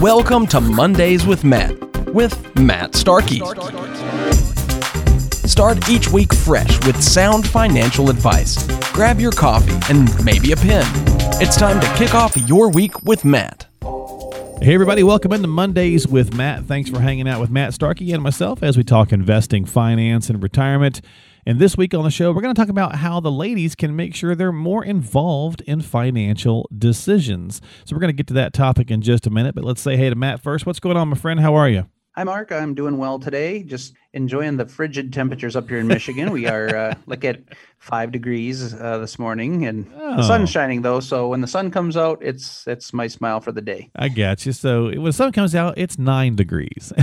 Welcome to Mondays with Matt, with Matt Starkey. Start each week fresh with sound financial advice. Grab your coffee and maybe a pen. It's time to kick off your week with Matt. Hey, everybody, welcome into Mondays with Matt. Thanks for hanging out with Matt Starkey and myself as we talk investing, finance, and retirement. And this week on the show, we're going to talk about how the ladies can make sure they're more involved in financial decisions. So, we're going to get to that topic in just a minute, but let's say hey to Matt first. What's going on, my friend? How are you? Hi, Mark. I'm doing well today. Just enjoying the frigid temperatures up here in Michigan. we are uh, like at five degrees uh, this morning, and oh. the sun's shining though. So when the sun comes out, it's it's my smile for the day. I got you. So when the sun comes out, it's nine degrees.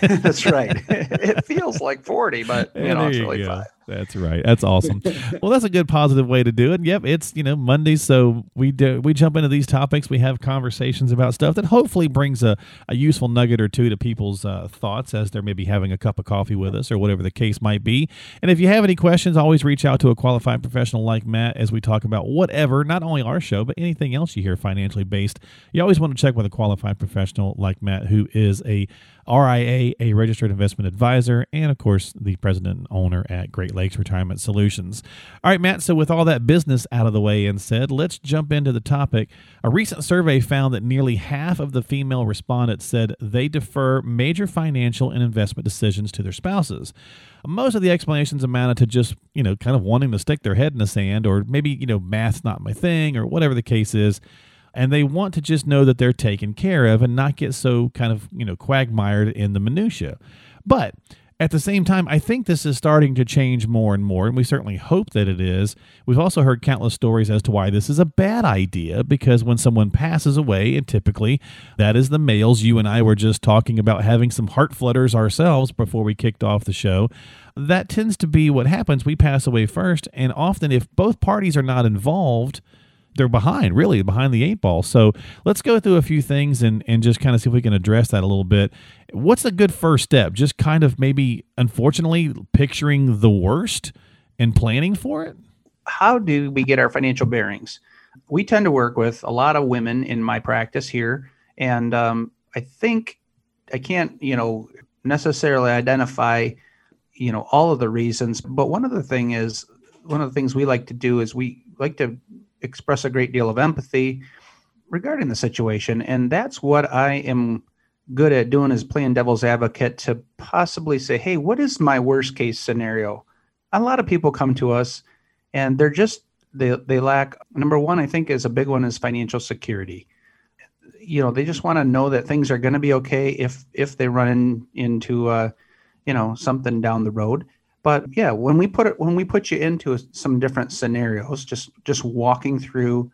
That's right. it feels like 40, but you know, it's really five. That's right. That's awesome. well, that's a good positive way to do it. Yep, it's you know Monday, so we do we jump into these topics. We have conversations about stuff that hopefully brings a, a useful nugget or two to people's uh, thoughts as they're maybe having a cup of coffee with us or whatever the case might be. And if you have any questions, always reach out to a qualified professional like Matt as we talk about whatever, not only our show but anything else you hear financially based. You always want to check with a qualified professional like Matt, who is a RIA, a registered investment advisor, and of course the president and owner at Great Lakes Retirement Solutions. All right, Matt, so with all that business out of the way and said, let's jump into the topic. A recent survey found that nearly half of the female respondents said they defer major financial and investment decisions to their spouses. Most of the explanations amounted to just, you know, kind of wanting to stick their head in the sand or maybe, you know, math's not my thing or whatever the case is and they want to just know that they're taken care of and not get so kind of you know quagmired in the minutia but at the same time, I think this is starting to change more and more, and we certainly hope that it is. We've also heard countless stories as to why this is a bad idea because when someone passes away, and typically that is the males, you and I were just talking about having some heart flutters ourselves before we kicked off the show. That tends to be what happens. We pass away first, and often, if both parties are not involved, they're behind, really behind the eight ball. So let's go through a few things and and just kind of see if we can address that a little bit. What's a good first step? Just kind of maybe, unfortunately, picturing the worst and planning for it. How do we get our financial bearings? We tend to work with a lot of women in my practice here, and um, I think I can't, you know, necessarily identify, you know, all of the reasons. But one of the thing is, one of the things we like to do is we like to express a great deal of empathy regarding the situation. And that's what I am good at doing is playing devil's advocate to possibly say, hey, what is my worst case scenario? A lot of people come to us and they're just they they lack number one, I think is a big one is financial security. You know, they just want to know that things are going to be okay if if they run in, into uh, you know something down the road but yeah when we put it when we put you into some different scenarios just just walking through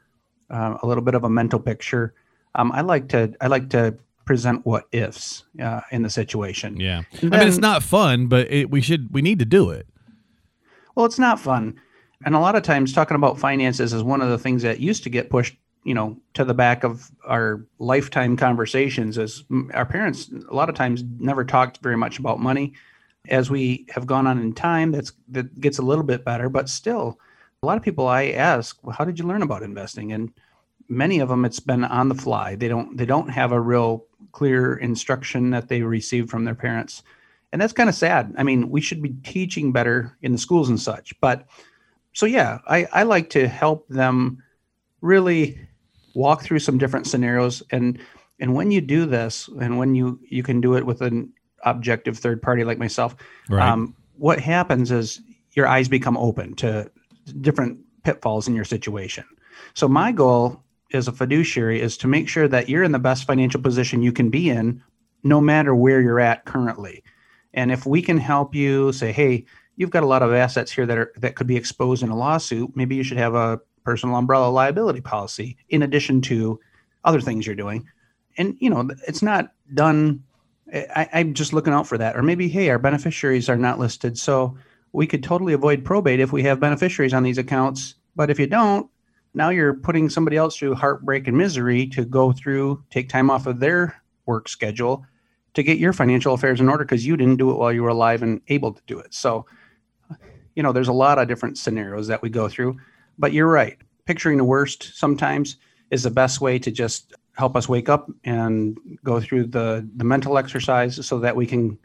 uh, a little bit of a mental picture um, i like to i like to present what ifs uh, in the situation. Yeah. Then, i mean it's not fun but it, we should we need to do it. Well it's not fun. And a lot of times talking about finances is one of the things that used to get pushed you know to the back of our lifetime conversations as our parents a lot of times never talked very much about money as we have gone on in time, that's that gets a little bit better, but still, a lot of people I ask, well, how did you learn about investing? And many of them, it's been on the fly. They don't they don't have a real clear instruction that they received from their parents, and that's kind of sad. I mean, we should be teaching better in the schools and such. But so yeah, I, I like to help them really walk through some different scenarios and and when you do this and when you you can do it with an objective third party like myself, right. um, what happens is your eyes become open to different pitfalls in your situation. So my goal as a fiduciary is to make sure that you're in the best financial position you can be in, no matter where you're at currently. And if we can help you say, hey, you've got a lot of assets here that are that could be exposed in a lawsuit, maybe you should have a personal umbrella liability policy in addition to other things you're doing. And you know, it's not done I, I'm just looking out for that. Or maybe, hey, our beneficiaries are not listed. So we could totally avoid probate if we have beneficiaries on these accounts. But if you don't, now you're putting somebody else through heartbreak and misery to go through, take time off of their work schedule to get your financial affairs in order because you didn't do it while you were alive and able to do it. So, you know, there's a lot of different scenarios that we go through. But you're right. Picturing the worst sometimes is the best way to just help us wake up and go through the the mental exercise so that we can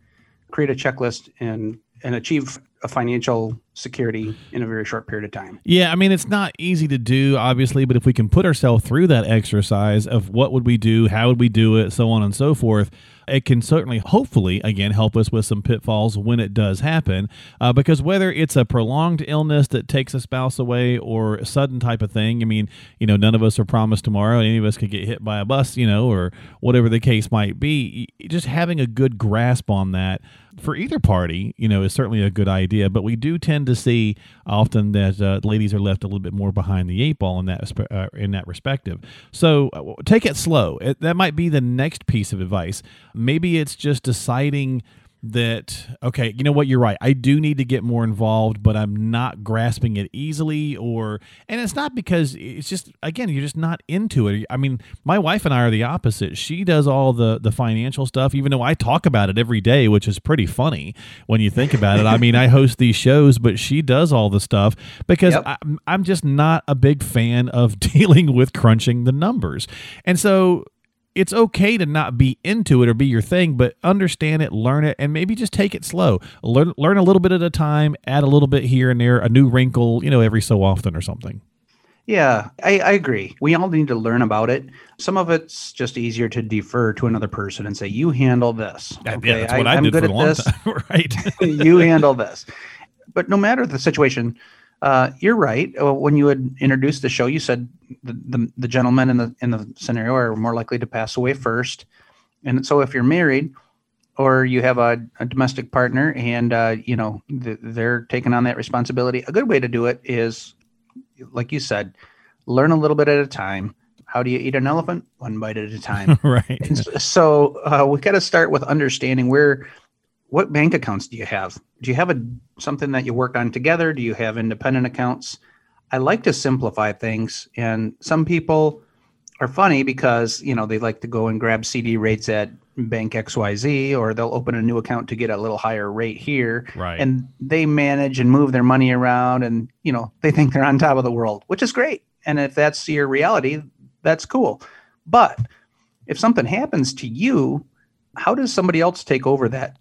create a checklist and and achieve a financial security in a very short period of time. Yeah, I mean it's not easy to do obviously, but if we can put ourselves through that exercise of what would we do, how would we do it, so on and so forth, it can certainly, hopefully, again, help us with some pitfalls when it does happen. Uh, because whether it's a prolonged illness that takes a spouse away or a sudden type of thing, I mean, you know, none of us are promised tomorrow. Any of us could get hit by a bus, you know, or whatever the case might be. Just having a good grasp on that for either party, you know, is certainly a good idea. But we do tend to see often that uh, ladies are left a little bit more behind the eight ball in that uh, in that respective. So uh, take it slow. It, that might be the next piece of advice. Maybe it's just deciding that okay you know what? You're right. I do need to get more involved but i'm not grasping it easily or and it's not because it's just again you're just not into it. I mean my wife and i are the opposite. She does all the the financial stuff even though i talk about it every day which is pretty funny when you think about it. I mean i host these shows but she does all the stuff because yep. I, i'm just not a big fan of dealing with crunching the numbers. And so it's okay to not be into it or be your thing, but understand it, learn it, and maybe just take it slow. Learn learn a little bit at a time, add a little bit here and there, a new wrinkle, you know, every so often or something. Yeah, I, I agree. We all need to learn about it. Some of it's just easier to defer to another person and say, "You handle this." Okay, yeah, that's what I, I did good for a long this. time. right? you handle this. But no matter the situation, uh, you're right. Uh, when you had introduced the show, you said the, the, the gentleman in the in the scenario are more likely to pass away first, and so if you're married or you have a, a domestic partner and uh, you know the, they're taking on that responsibility, a good way to do it is, like you said, learn a little bit at a time. How do you eat an elephant? One bite at a time. right. so uh, we got to start with understanding where what bank accounts do you have? Do you have a something that you work on together? Do you have independent accounts? I like to simplify things, and some people are funny because you know they like to go and grab CD rates at Bank XYZ, or they'll open a new account to get a little higher rate here, right? And they manage and move their money around, and you know they think they're on top of the world, which is great. And if that's your reality, that's cool. But if something happens to you, how does somebody else take over that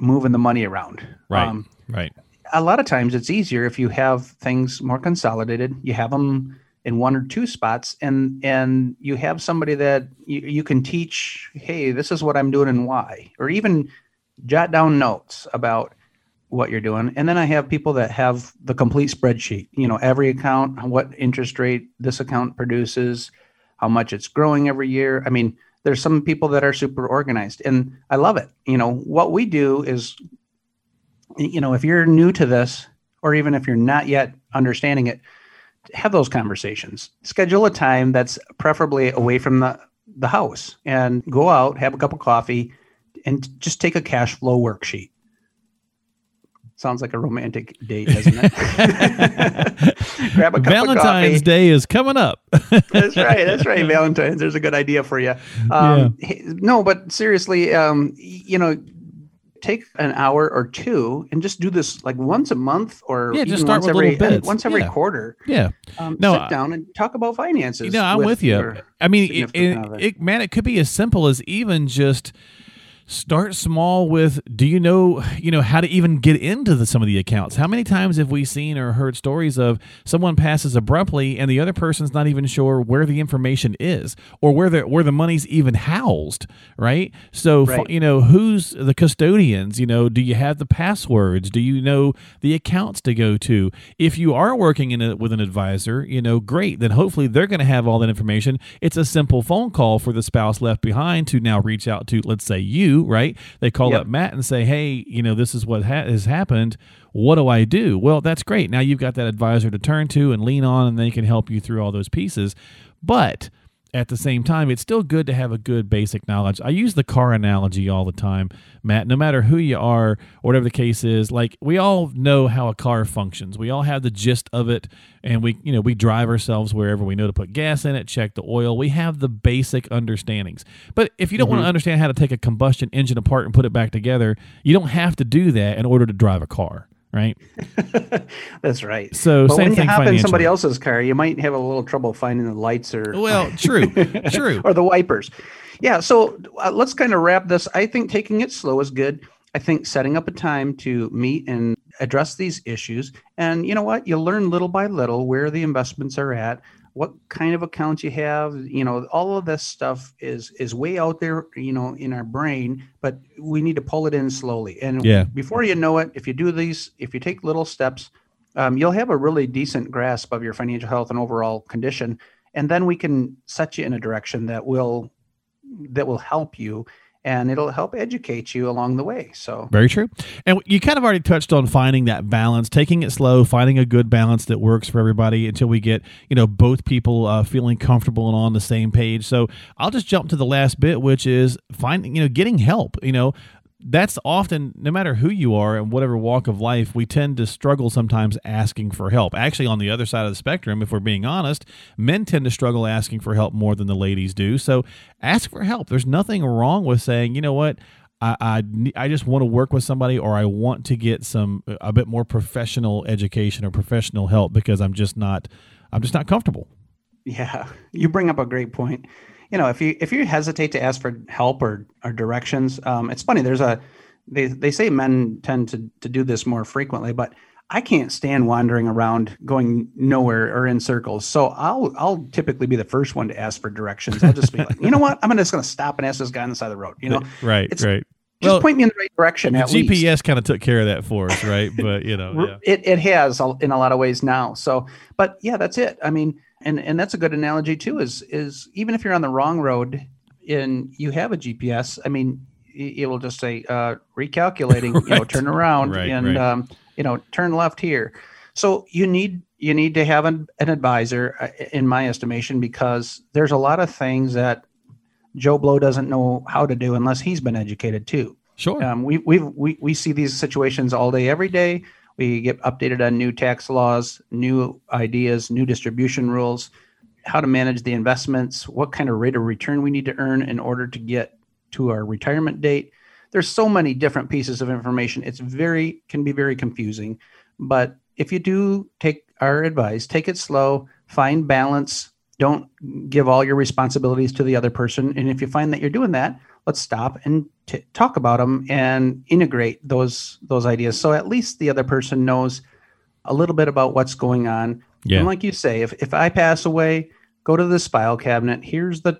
moving the money around. Right. Um, right. A lot of times it's easier if you have things more consolidated. You have them in one or two spots and and you have somebody that you, you can teach hey this is what i'm doing and why or even jot down notes about what you're doing and then i have people that have the complete spreadsheet you know every account what interest rate this account produces how much it's growing every year i mean there's some people that are super organized and i love it. You know what we do is you know if you're new to this or even if you're not yet understanding it have those conversations. Schedule a time that's preferably away from the the house and go out have a cup of coffee and just take a cash flow worksheet Sounds like a romantic date, doesn't it? Grab a cup Valentine's Day is coming up. that's right. That's right. Valentine's. There's a good idea for you. Um, yeah. No, but seriously, um, you know, take an hour or two and just do this like once a month or yeah, just start once every once every yeah. quarter. Yeah. Um, no, sit down and talk about finances. You know, I'm with, with you. I mean, it, it, it, man, it could be as simple as even just start small with do you know you know how to even get into the, some of the accounts? How many times have we seen or heard stories of someone passes abruptly and the other person's not even sure where the information is or where the where the money's even housed right? So right. you know who's the custodians? You know do you have the passwords? Do you know the accounts to go to? If you are working in a, with an advisor you know great. Then hopefully they're going to have all that information. It's a simple phone call for the spouse left behind to now reach out to let's say you right? They call yep. up Matt and say, hey, you know, this is what ha- has happened. What do I do? Well, that's great. Now you've got that advisor to turn to and lean on, and they can help you through all those pieces. But at the same time, it's still good to have a good basic knowledge. I use the car analogy all the time, Matt. No matter who you are, whatever the case is, like we all know how a car functions. We all have the gist of it, and we, you know, we drive ourselves wherever we know to put gas in it, check the oil. We have the basic understandings. But if you don't mm-hmm. want to understand how to take a combustion engine apart and put it back together, you don't have to do that in order to drive a car right? That's right. So but same when you thing hop in somebody else's car, you might have a little trouble finding the lights or Well, true, true. or the wipers. Yeah. So uh, let's kind of wrap this. I think taking it slow is good. I think setting up a time to meet and address these issues. And you know what? You learn little by little where the investments are at, what kind of accounts you have. You know, all of this stuff is is way out there, you know, in our brain, but we need to pull it in slowly. And Yeah. before you know it, if you do these, if you take little steps, um, you'll have a really decent grasp of your financial health and overall condition. And then we can set you in a direction that will that will help you and it'll help educate you along the way. So Very true. And you kind of already touched on finding that balance, taking it slow, finding a good balance that works for everybody until we get, you know, both people uh, feeling comfortable and on the same page. So I'll just jump to the last bit, which is finding, you know, getting help. You know, that's often, no matter who you are and whatever walk of life, we tend to struggle sometimes asking for help. Actually, on the other side of the spectrum, if we're being honest, men tend to struggle asking for help more than the ladies do. So ask for help. There's nothing wrong with saying, you know what, I, I, I just want to work with somebody or I want to get some uh, a bit more professional education or professional help because I'm just not I'm just not comfortable. Yeah, you bring up a great point. You know, if you if you hesitate to ask for help or or directions, um, it's funny. There's a they they say men tend to to do this more frequently, but I can't stand wandering around going nowhere or in circles. So I'll I'll typically be the first one to ask for directions. I'll just be like, you know what, I'm just going to stop and ask this guy on the side of the road. You know, right, it's- right. just Well, point me in the right direction. The At least. GPS kind of took care of that for us, right? But you know, yeah. It it has in a lot of ways now. So, but yeah, that's it. I mean, and and that's a good analogy too. Is is even if you're on the wrong road and you have a GPS, I mean, it will just say uh, recalculating. You know, turn around Right, and right. um, you know turn left here. So you need you need to have an, an advisor, uh, in my estimation, because there's a lot of things that Joe Blow doesn't know how to do unless he's been educated too. sure. Um, we we we we see these situations all day, every day. We get updated on new tax laws, new ideas, new distribution rules, how to manage the investments, what kind of rate of return we need to earn in order to get to our retirement date. There's so many different pieces of information. It's very can be very confusing, but if you do take our advice, take it slow, find balance. Don't give all your responsibilities to the other person. And if you find that you're doing that, let's stop and t- talk about them and integrate those those ideas. So at least the other person knows a little bit about what's going on. Yeah. and like you say if, if i pass away go to this file cabinet. Here's the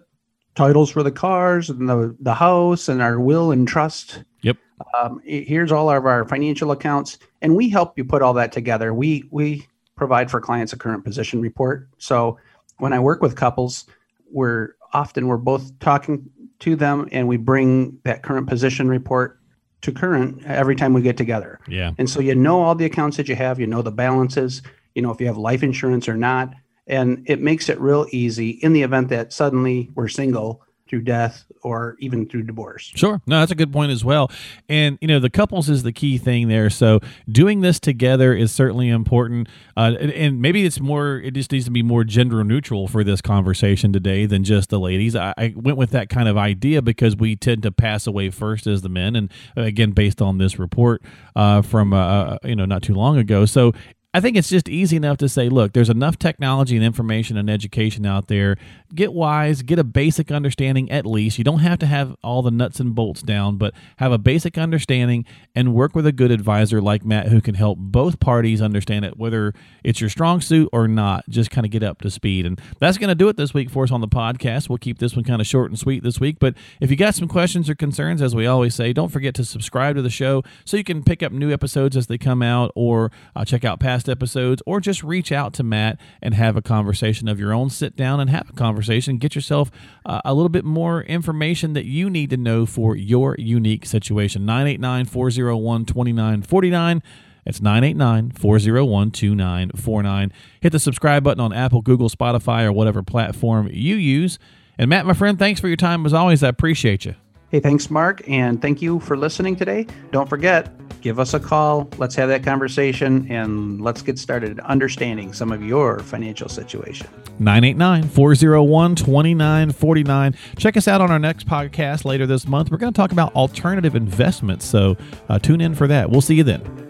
titles for the cars and the, the house and our will and trust. Yep. um, here's all of our financial accounts. And we help you put all that together. We we provide for clients a current position report. So when i work with couples we're often we're both talking to them and we bring that current position report to current every time we get together yeah. and so you know all the accounts that you have, you know the balances, you know if you have life insurance or not. And it makes it real easy in the event that suddenly we're single through death or even through divorce. Sure. No, that's a good point as well. And, you know, the couples is the key thing there. So doing this together is certainly important. Uh, and, and maybe it's more, it just needs to be more gender neutral for this conversation today than just the ladies. I, I went with that kind of idea because we tend to pass away first as the men. And uh, again, based on this report uh, from, uh, you know, not too long ago. So I think it's just easy enough to say, look, there's enough technology and information and education out there. Get wise, get a basic understanding at least. You don't have to have all the nuts and bolts down, but have a basic understanding and work with a good advisor like Matt who can help both parties understand it, whether it's your strong suit or not. Just kind of get up to speed. And that's going to do it this week for us on the podcast. We'll keep this one kind of short and sweet this week. But if you got some questions or concerns, as we always say, don't forget to subscribe to the show so you can pick up new episodes as they come out or uh, check out past episodes or just reach out to Matt and have a conversation of your own. Sit down and have a conversation. Get yourself uh, a little bit more information that you need to know for your unique situation. 989 401 2949. It's 989 401 2949. Hit the subscribe button on Apple, Google, Spotify, or whatever platform you use. And Matt, my friend, thanks for your time as always. I appreciate you. Hey, thanks, Mark, and thank you for listening today. Don't forget, give us a call. Let's have that conversation and let's get started understanding some of your financial situation. 989 401 2949. Check us out on our next podcast later this month. We're going to talk about alternative investments. So uh, tune in for that. We'll see you then.